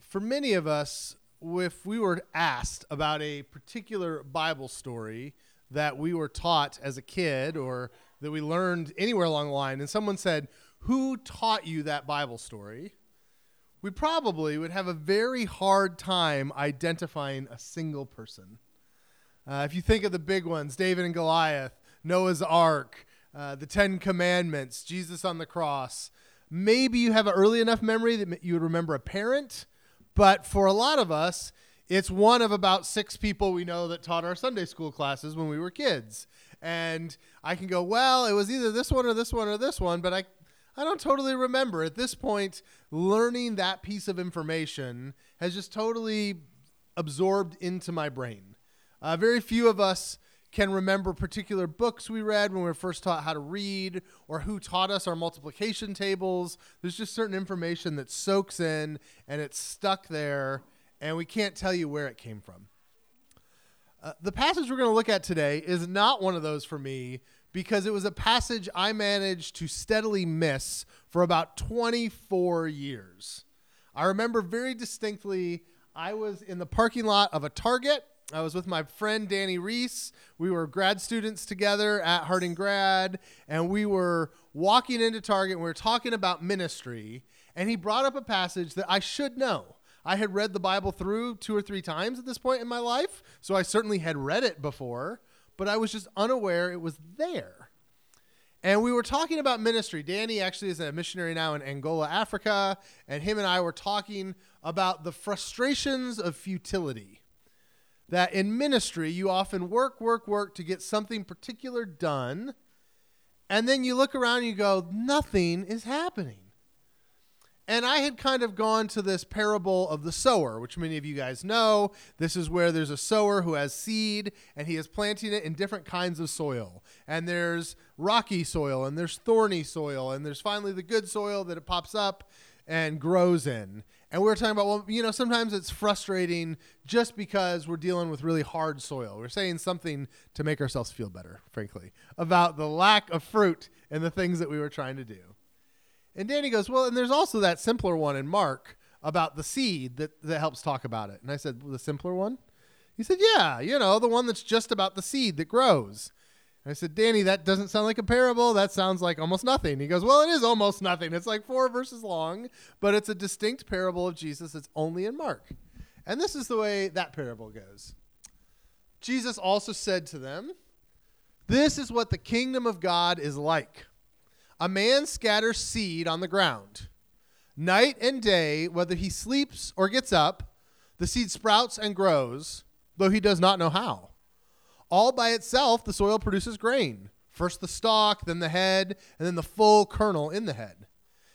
for many of us, if we were asked about a particular Bible story that we were taught as a kid or that we learned anywhere along the line, and someone said, Who taught you that Bible story? we probably would have a very hard time identifying a single person. Uh, if you think of the big ones David and Goliath, Noah's Ark, uh, the Ten Commandments, Jesus on the cross, maybe you have an early enough memory that you would remember a parent, but for a lot of us, it's one of about six people we know that taught our Sunday school classes when we were kids. And I can go, well, it was either this one or this one or this one, but I, I don't totally remember. At this point, learning that piece of information has just totally absorbed into my brain. Uh, very few of us can remember particular books we read when we were first taught how to read or who taught us our multiplication tables. There's just certain information that soaks in and it's stuck there, and we can't tell you where it came from. Uh, the passage we're going to look at today is not one of those for me because it was a passage I managed to steadily miss for about 24 years. I remember very distinctly I was in the parking lot of a Target I was with my friend Danny Reese. We were grad students together at Harding Grad, and we were walking into Target and we were talking about ministry. And he brought up a passage that I should know. I had read the Bible through two or three times at this point in my life, so I certainly had read it before, but I was just unaware it was there. And we were talking about ministry. Danny actually is a missionary now in Angola, Africa, and him and I were talking about the frustrations of futility that in ministry you often work, work, work to get something particular done, and then you look around and you go, nothing is happening. And I had kind of gone to this parable of the sower, which many of you guys know. This is where there's a sower who has seed and he is planting it in different kinds of soil. And there's rocky soil and there's thorny soil and there's finally the good soil that it pops up and grows in. And we were talking about, well, you know, sometimes it's frustrating just because we're dealing with really hard soil. We're saying something to make ourselves feel better, frankly, about the lack of fruit and the things that we were trying to do. And Danny goes, well, and there's also that simpler one in Mark about the seed that, that helps talk about it. And I said, well, the simpler one? He said, yeah, you know, the one that's just about the seed that grows. I said, Danny, that doesn't sound like a parable. That sounds like almost nothing. He goes, Well, it is almost nothing. It's like four verses long, but it's a distinct parable of Jesus. It's only in Mark. And this is the way that parable goes. Jesus also said to them, This is what the kingdom of God is like. A man scatters seed on the ground. Night and day, whether he sleeps or gets up, the seed sprouts and grows, though he does not know how. All by itself, the soil produces grain. First the stalk, then the head, and then the full kernel in the head.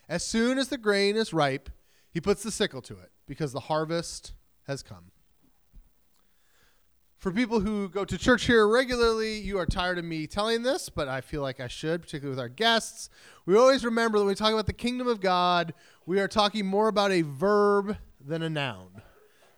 As soon as the grain is ripe, he puts the sickle to it, because the harvest has come. For people who go to church here regularly, you are tired of me telling this, but I feel like I should, particularly with our guests. We always remember that when we talk about the kingdom of God, we are talking more about a verb than a noun.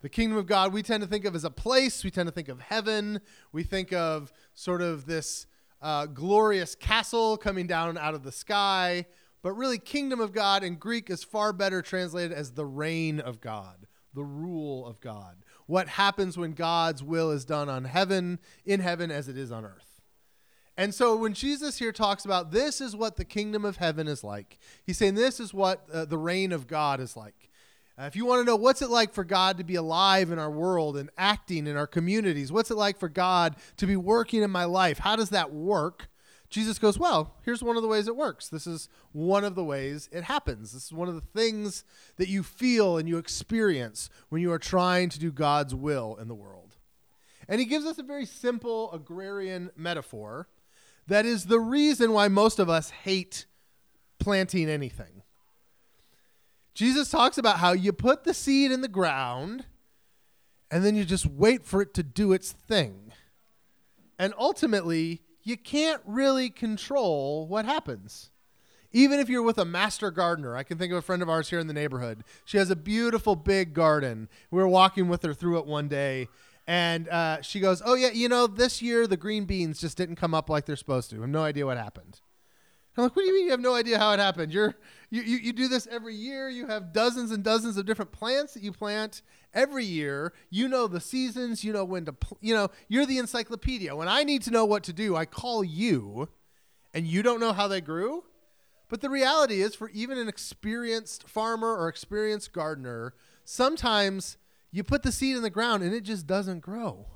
The kingdom of God we tend to think of as a place, we tend to think of heaven, we think of sort of this uh, glorious castle coming down out of the sky. But really, kingdom of God in Greek is far better translated as the reign of God, the rule of God. What happens when God's will is done on heaven, in heaven as it is on earth. And so when Jesus here talks about this is what the kingdom of heaven is like, he's saying this is what uh, the reign of God is like. Uh, if you want to know what's it like for God to be alive in our world and acting in our communities, what's it like for God to be working in my life? How does that work? Jesus goes, Well, here's one of the ways it works. This is one of the ways it happens. This is one of the things that you feel and you experience when you are trying to do God's will in the world. And he gives us a very simple agrarian metaphor that is the reason why most of us hate planting anything. Jesus talks about how you put the seed in the ground and then you just wait for it to do its thing. And ultimately, you can't really control what happens. Even if you're with a master gardener, I can think of a friend of ours here in the neighborhood. She has a beautiful big garden. We were walking with her through it one day, and uh, she goes, Oh, yeah, you know, this year the green beans just didn't come up like they're supposed to. I have no idea what happened. I'm like, what do you mean you have no idea how it happened? You're you, you, you do this every year. You have dozens and dozens of different plants that you plant every year. You know the seasons. You know when to. Pl- you know you're the encyclopedia. When I need to know what to do, I call you, and you don't know how they grew. But the reality is, for even an experienced farmer or experienced gardener, sometimes you put the seed in the ground and it just doesn't grow.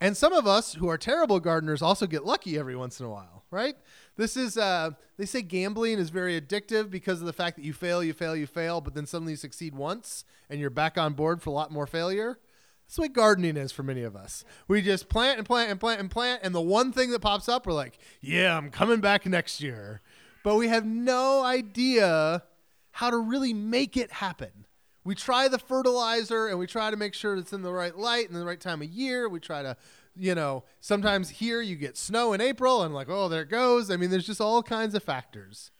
And some of us who are terrible gardeners also get lucky every once in a while, right? This is, uh, they say gambling is very addictive because of the fact that you fail, you fail, you fail, but then suddenly you succeed once and you're back on board for a lot more failure. That's what gardening is for many of us. We just plant and plant and plant and plant, and the one thing that pops up, we're like, yeah, I'm coming back next year. But we have no idea how to really make it happen we try the fertilizer and we try to make sure it's in the right light and the right time of year. We try to, you know, sometimes here you get snow in April and like, oh, there it goes. I mean, there's just all kinds of factors.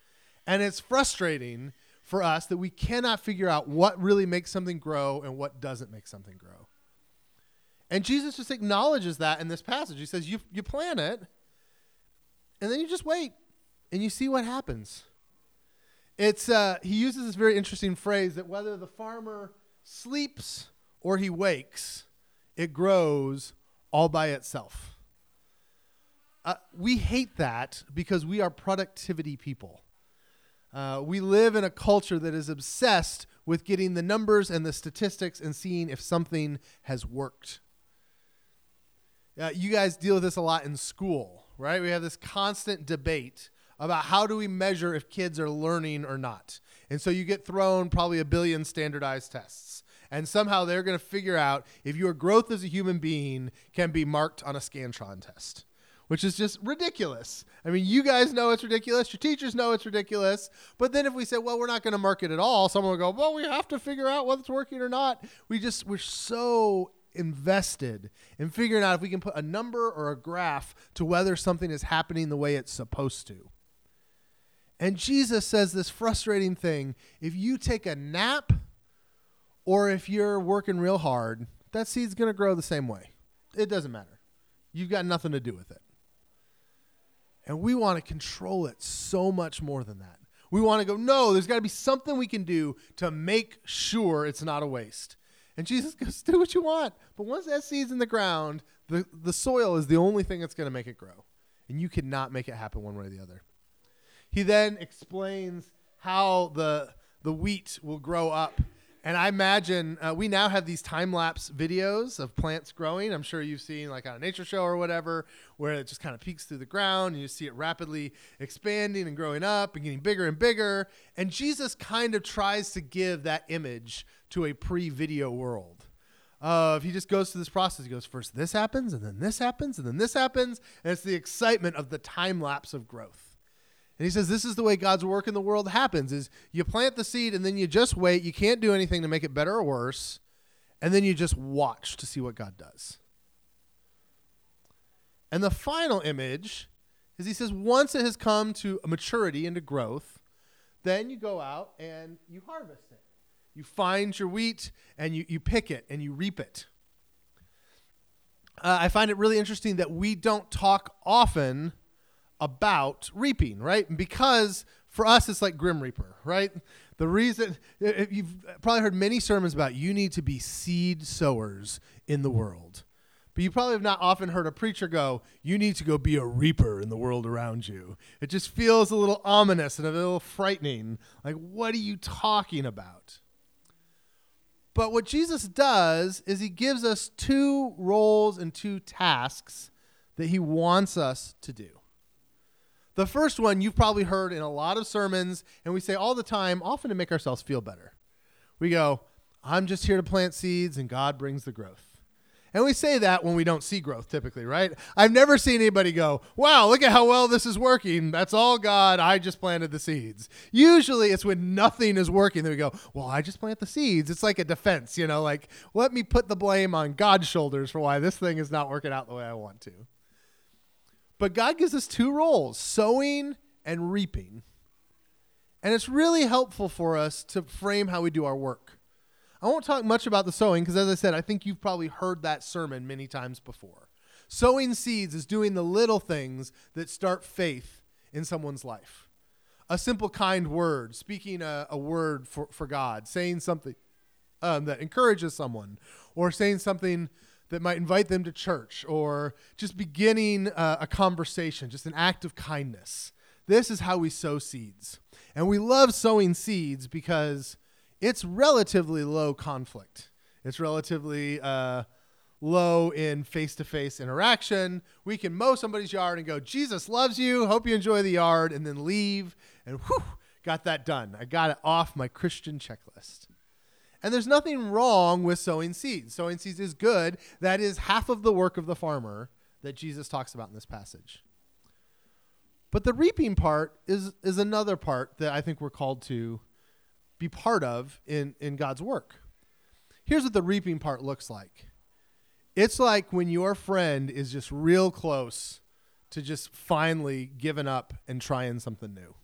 And it's frustrating for us that we cannot figure out what really makes something grow and what doesn't make something grow. And Jesus just acknowledges that in this passage. He says, You, you plant it, and then you just wait and you see what happens. It's uh, he uses this very interesting phrase that whether the farmer sleeps or he wakes, it grows all by itself. Uh, we hate that because we are productivity people. Uh, we live in a culture that is obsessed with getting the numbers and the statistics and seeing if something has worked. Uh, you guys deal with this a lot in school, right? We have this constant debate about how do we measure if kids are learning or not. And so you get thrown probably a billion standardized tests. And somehow they're going to figure out if your growth as a human being can be marked on a Scantron test, which is just ridiculous. I mean, you guys know it's ridiculous. Your teachers know it's ridiculous. But then if we say, well, we're not going to mark it at all, someone will go, well, we have to figure out whether it's working or not. We just, we're so invested in figuring out if we can put a number or a graph to whether something is happening the way it's supposed to. And Jesus says this frustrating thing if you take a nap or if you're working real hard, that seed's going to grow the same way. It doesn't matter. You've got nothing to do with it. And we want to control it so much more than that. We want to go, no, there's got to be something we can do to make sure it's not a waste. And Jesus goes, do what you want. But once that seed's in the ground, the, the soil is the only thing that's going to make it grow. And you cannot make it happen one way or the other. He then explains how the the wheat will grow up. And I imagine uh, we now have these time lapse videos of plants growing. I'm sure you've seen like on a nature show or whatever, where it just kind of peeks through the ground and you see it rapidly expanding and growing up and getting bigger and bigger. And Jesus kind of tries to give that image to a pre video world. Of he just goes through this process. He goes, first this happens, and then this happens, and then this happens. And it's the excitement of the time lapse of growth. And he says this is the way God's work in the world happens is you plant the seed and then you just wait. You can't do anything to make it better or worse. And then you just watch to see what God does. And the final image is he says once it has come to maturity and to growth, then you go out and you harvest it. You find your wheat and you, you pick it and you reap it. Uh, I find it really interesting that we don't talk often about reaping, right? Because for us, it's like Grim Reaper, right? The reason you've probably heard many sermons about you need to be seed sowers in the world. But you probably have not often heard a preacher go, You need to go be a reaper in the world around you. It just feels a little ominous and a little frightening. Like, what are you talking about? But what Jesus does is he gives us two roles and two tasks that he wants us to do. The first one you've probably heard in a lot of sermons, and we say all the time, often to make ourselves feel better. We go, I'm just here to plant seeds, and God brings the growth. And we say that when we don't see growth typically, right? I've never seen anybody go, wow, look at how well this is working. That's all God. I just planted the seeds. Usually it's when nothing is working that we go, well, I just plant the seeds. It's like a defense, you know, like let me put the blame on God's shoulders for why this thing is not working out the way I want to. But God gives us two roles sowing and reaping. And it's really helpful for us to frame how we do our work. I won't talk much about the sowing because, as I said, I think you've probably heard that sermon many times before. Sowing seeds is doing the little things that start faith in someone's life. A simple, kind word, speaking a, a word for, for God, saying something um, that encourages someone, or saying something that might invite them to church, or just beginning uh, a conversation, just an act of kindness. This is how we sow seeds. And we love sowing seeds because it's relatively low conflict. It's relatively uh, low in face to face interaction. We can mow somebody's yard and go, Jesus loves you. Hope you enjoy the yard, and then leave. And whew, got that done. I got it off my Christian checklist. And there's nothing wrong with sowing seeds. Sowing seeds is good. That is half of the work of the farmer that Jesus talks about in this passage. But the reaping part is, is another part that I think we're called to be part of in, in God's work. Here's what the reaping part looks like it's like when your friend is just real close to just finally giving up and trying something new.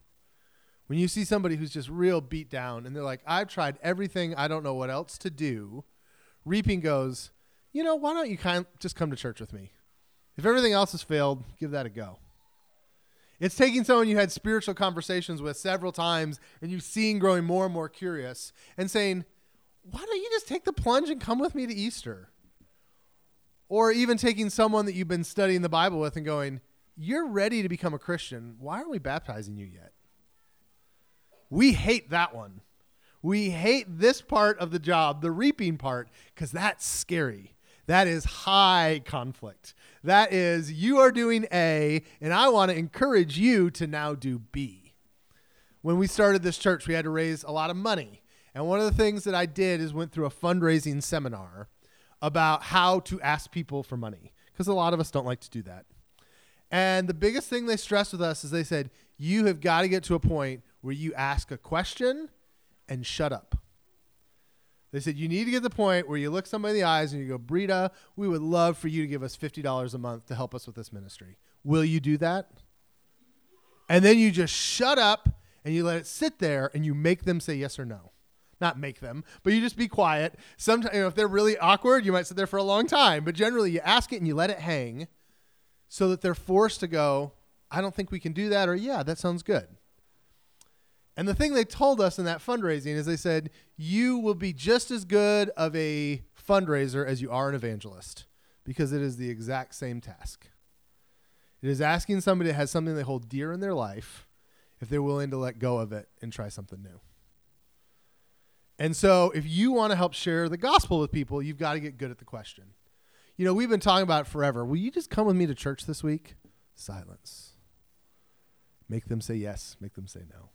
When you see somebody who's just real beat down and they're like, I've tried everything, I don't know what else to do, reaping goes, you know, why don't you kind of just come to church with me? If everything else has failed, give that a go. It's taking someone you had spiritual conversations with several times and you've seen growing more and more curious and saying, why don't you just take the plunge and come with me to Easter? Or even taking someone that you've been studying the Bible with and going, You're ready to become a Christian. Why aren't we baptizing you yet? We hate that one. We hate this part of the job, the reaping part, because that's scary. That is high conflict. That is, you are doing A, and I want to encourage you to now do B. When we started this church, we had to raise a lot of money. And one of the things that I did is went through a fundraising seminar about how to ask people for money because a lot of us don't like to do that. And the biggest thing they stressed with us is they said, you have got to get to a point where you ask a question and shut up. They said, you need to get to the point where you look somebody in the eyes and you go, Brita, we would love for you to give us $50 a month to help us with this ministry. Will you do that? And then you just shut up and you let it sit there and you make them say yes or no not make them, but you just be quiet. Sometimes, you know, if they're really awkward, you might sit there for a long time. But generally, you ask it and you let it hang, so that they're forced to go. I don't think we can do that, or yeah, that sounds good. And the thing they told us in that fundraising is they said, you will be just as good of a fundraiser as you are an evangelist because it is the exact same task. It is asking somebody that has something they hold dear in their life if they're willing to let go of it and try something new. And so, if you want to help share the gospel with people, you've got to get good at the question. You know, we've been talking about it forever. Will you just come with me to church this week? Silence. Make them say yes, make them say no.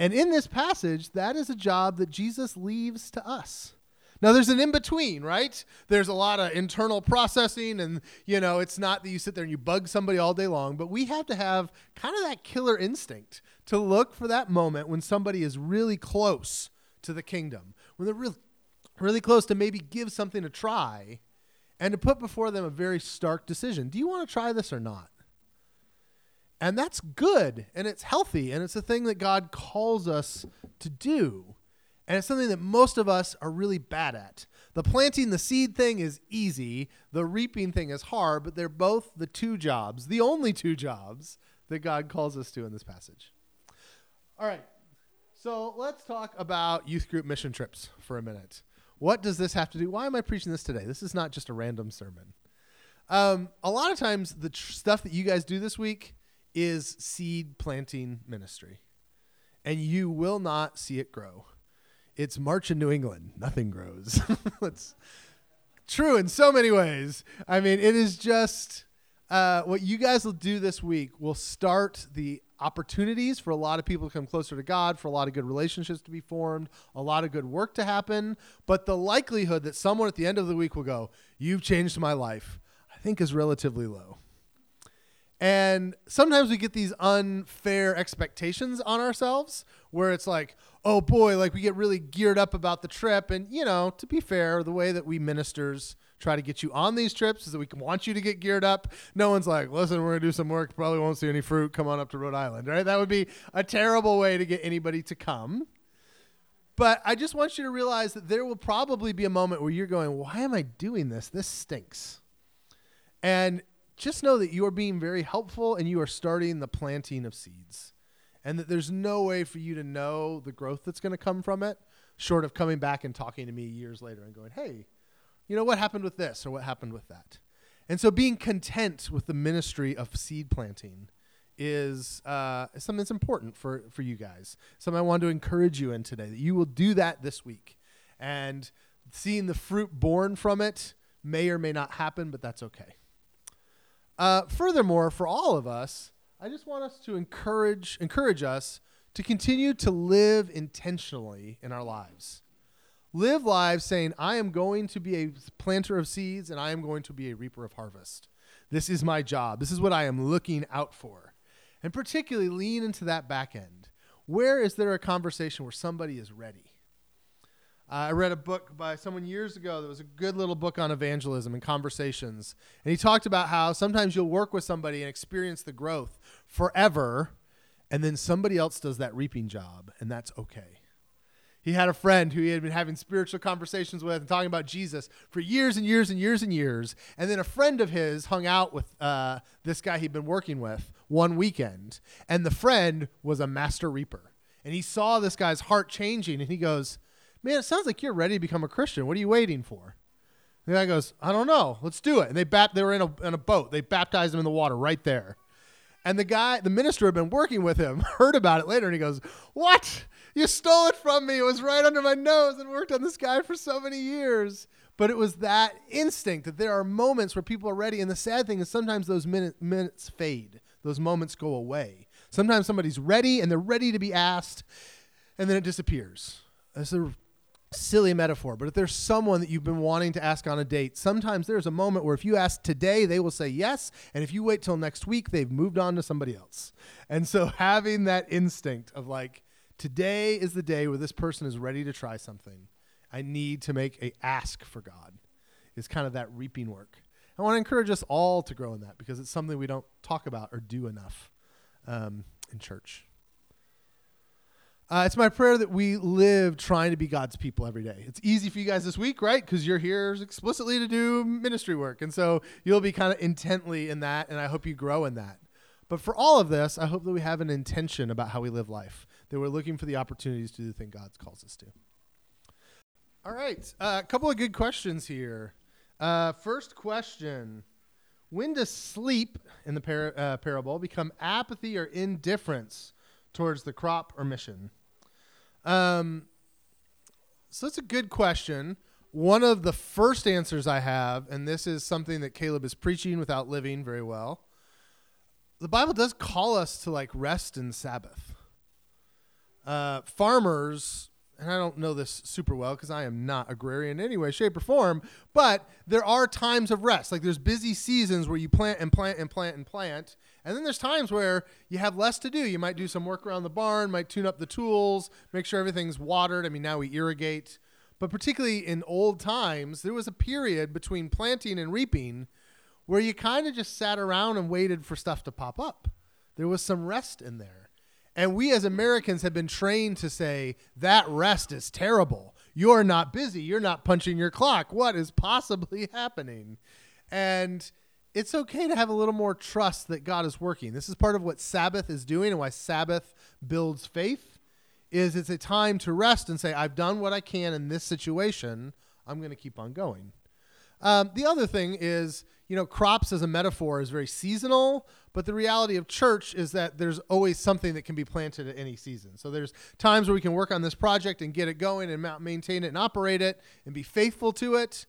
And in this passage, that is a job that Jesus leaves to us. Now there's an in between, right? There's a lot of internal processing and you know, it's not that you sit there and you bug somebody all day long, but we have to have kind of that killer instinct to look for that moment when somebody is really close to the kingdom, when they're really, really close to maybe give something a try, and to put before them a very stark decision. Do you want to try this or not? And that's good and it's healthy and it's a thing that God calls us to do. And it's something that most of us are really bad at. The planting the seed thing is easy, the reaping thing is hard, but they're both the two jobs, the only two jobs that God calls us to in this passage. All right. So let's talk about youth group mission trips for a minute. What does this have to do? Why am I preaching this today? This is not just a random sermon. Um, a lot of times, the tr- stuff that you guys do this week is seed planting ministry, and you will not see it grow. It's March in New England. Nothing grows. it's true in so many ways. I mean, it is just uh, what you guys will do this week will start the opportunities for a lot of people to come closer to God, for a lot of good relationships to be formed, a lot of good work to happen. But the likelihood that someone at the end of the week will go, You've changed my life, I think is relatively low. And sometimes we get these unfair expectations on ourselves where it's like, oh boy, like we get really geared up about the trip. And, you know, to be fair, the way that we ministers try to get you on these trips is that we want you to get geared up. No one's like, listen, we're going to do some work. Probably won't see any fruit. Come on up to Rhode Island, right? That would be a terrible way to get anybody to come. But I just want you to realize that there will probably be a moment where you're going, why am I doing this? This stinks. And just know that you are being very helpful and you are starting the planting of seeds. And that there's no way for you to know the growth that's going to come from it, short of coming back and talking to me years later and going, hey, you know, what happened with this or what happened with that? And so being content with the ministry of seed planting is uh, something that's important for, for you guys. Something I want to encourage you in today that you will do that this week. And seeing the fruit born from it may or may not happen, but that's okay. Uh, furthermore, for all of us, I just want us to encourage encourage us to continue to live intentionally in our lives. Live lives saying, I am going to be a planter of seeds and I am going to be a reaper of harvest. This is my job. This is what I am looking out for. And particularly lean into that back end. Where is there a conversation where somebody is ready? Uh, I read a book by someone years ago that was a good little book on evangelism and conversations. And he talked about how sometimes you'll work with somebody and experience the growth forever, and then somebody else does that reaping job, and that's okay he had a friend who he had been having spiritual conversations with and talking about Jesus for years and years and years and years. And then a friend of his hung out with uh, this guy he'd been working with one weekend. And the friend was a master reaper. And he saw this guy's heart changing and he goes, Man, it sounds like you're ready to become a Christian. What are you waiting for? The guy goes, I don't know. Let's do it. And they bat- they were in a, in a boat. They baptized him in the water right there. And the guy, the minister had been working with him, heard about it later, and he goes, What? You stole it from me. It was right under my nose and worked on this guy for so many years. But it was that instinct that there are moments where people are ready. And the sad thing is sometimes those minute, minutes fade, those moments go away. Sometimes somebody's ready and they're ready to be asked, and then it disappears. It's a silly metaphor, but if there's someone that you've been wanting to ask on a date, sometimes there's a moment where if you ask today, they will say yes. And if you wait till next week, they've moved on to somebody else. And so having that instinct of like, Today is the day where this person is ready to try something. I need to make a ask for God. Is kind of that reaping work. I want to encourage us all to grow in that because it's something we don't talk about or do enough um, in church. Uh, it's my prayer that we live trying to be God's people every day. It's easy for you guys this week, right? Because you're here explicitly to do ministry work. And so you'll be kind of intently in that, and I hope you grow in that. But for all of this, I hope that we have an intention about how we live life that we're looking for the opportunities to do the thing God calls us to. All right, a uh, couple of good questions here. Uh, first question When does sleep in the par- uh, parable become apathy or indifference towards the crop or mission? Um, so that's a good question. One of the first answers I have, and this is something that Caleb is preaching without living very well. The Bible does call us to like rest and Sabbath uh, farmers, and I don't know this super well because I am not agrarian in any way, shape, or form, but there are times of rest. Like there's busy seasons where you plant and plant and plant and plant. And then there's times where you have less to do. You might do some work around the barn, might tune up the tools, make sure everything's watered. I mean, now we irrigate. But particularly in old times, there was a period between planting and reaping where you kind of just sat around and waited for stuff to pop up. There was some rest in there. And we as Americans have been trained to say that rest is terrible. You're not busy. You're not punching your clock. What is possibly happening? And it's okay to have a little more trust that God is working. This is part of what Sabbath is doing and why Sabbath builds faith is it's a time to rest and say I've done what I can in this situation. I'm going to keep on going. Um, the other thing is, you know, crops as a metaphor is very seasonal, but the reality of church is that there's always something that can be planted at any season. So there's times where we can work on this project and get it going and maintain it and operate it and be faithful to it.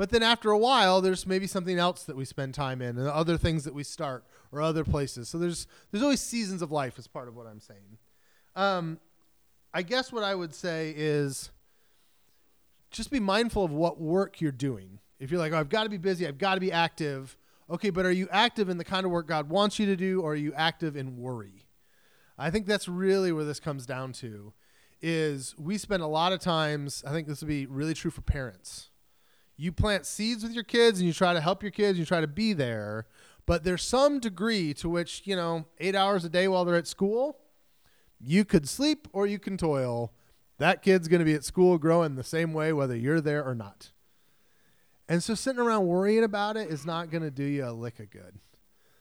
But then after a while, there's maybe something else that we spend time in and other things that we start or other places. So there's there's always seasons of life as part of what I'm saying. Um, I guess what I would say is just be mindful of what work you're doing. If you're like, oh, I've got to be busy, I've got to be active. Okay, but are you active in the kind of work God wants you to do, or are you active in worry? I think that's really where this comes down to. Is we spend a lot of times. I think this would be really true for parents. You plant seeds with your kids, and you try to help your kids, you try to be there. But there's some degree to which you know, eight hours a day while they're at school, you could sleep or you can toil. That kid's going to be at school growing the same way whether you're there or not. And so sitting around worrying about it is not going to do you a lick of good.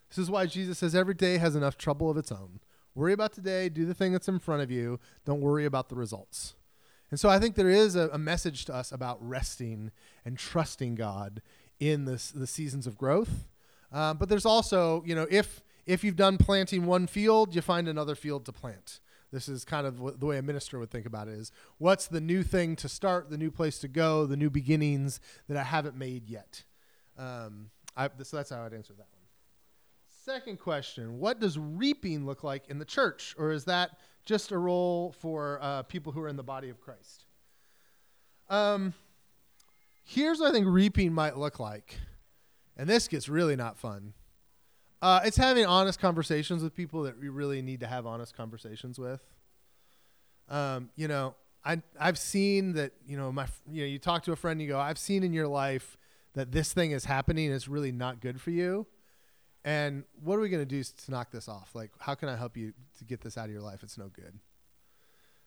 This is why Jesus says every day has enough trouble of its own. Worry about today, do the thing that's in front of you, don't worry about the results. And so I think there is a, a message to us about resting and trusting God in this, the seasons of growth. Um, but there's also, you know, if if you've done planting one field, you find another field to plant. This is kind of the way a minister would think about it is what's the new thing to start, the new place to go, the new beginnings that I haven't made yet. Um, I, so that's how I'd answer that one. Second question What does reaping look like in the church? Or is that just a role for uh, people who are in the body of Christ? Um, here's what I think reaping might look like. And this gets really not fun. Uh, it's having honest conversations with people that we really need to have honest conversations with. Um, you know, I I've seen that. You know, my you know, you talk to a friend, and you go, I've seen in your life that this thing is happening. It's really not good for you. And what are we going to do to knock this off? Like, how can I help you to get this out of your life? It's no good.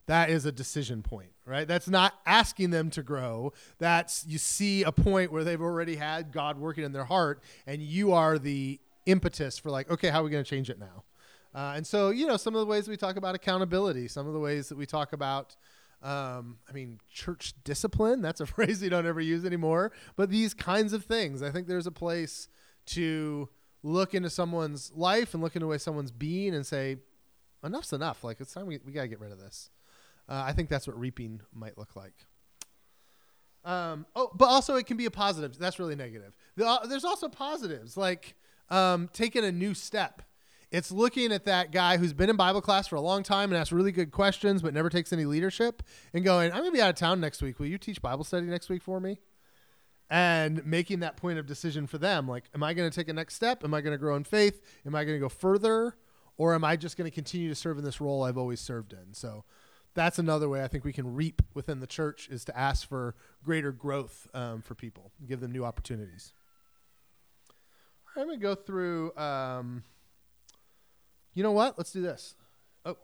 That is a decision point, right? That's not asking them to grow. That's you see a point where they've already had God working in their heart, and you are the impetus for like, okay, how are we going to change it now? Uh, and so, you know, some of the ways we talk about accountability, some of the ways that we talk about, um, I mean, church discipline, that's a phrase you don't ever use anymore, but these kinds of things. I think there's a place to look into someone's life and look into the way someone's being and say, enough's enough. Like, it's time we, we got to get rid of this. Uh, I think that's what reaping might look like. Um, oh, but also it can be a positive. That's really negative. Uh, there's also positives. Like, um, taking a new step. It's looking at that guy who's been in Bible class for a long time and asks really good questions, but never takes any leadership, and going, I'm going to be out of town next week. Will you teach Bible study next week for me? And making that point of decision for them. Like, am I going to take a next step? Am I going to grow in faith? Am I going to go further? Or am I just going to continue to serve in this role I've always served in? So that's another way I think we can reap within the church is to ask for greater growth um, for people, give them new opportunities. I'm gonna go through. Um, you know what? Let's do this. Oh,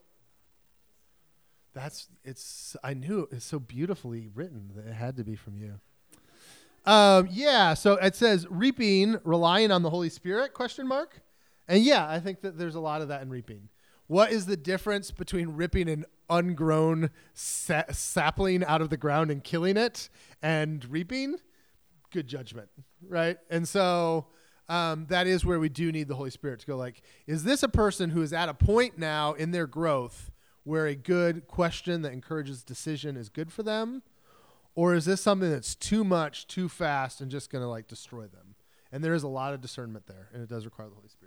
that's it's. I knew it's so beautifully written that it had to be from you. Um, yeah. So it says reaping, relying on the Holy Spirit? Question mark. And yeah, I think that there's a lot of that in reaping. What is the difference between ripping an ungrown sa- sapling out of the ground and killing it and reaping? Good judgment, right? And so um, that is where we do need the Holy Spirit to go like, is this a person who is at a point now in their growth where a good question that encourages decision is good for them? Or is this something that's too much, too fast, and just going to like destroy them? And there is a lot of discernment there, and it does require the Holy Spirit.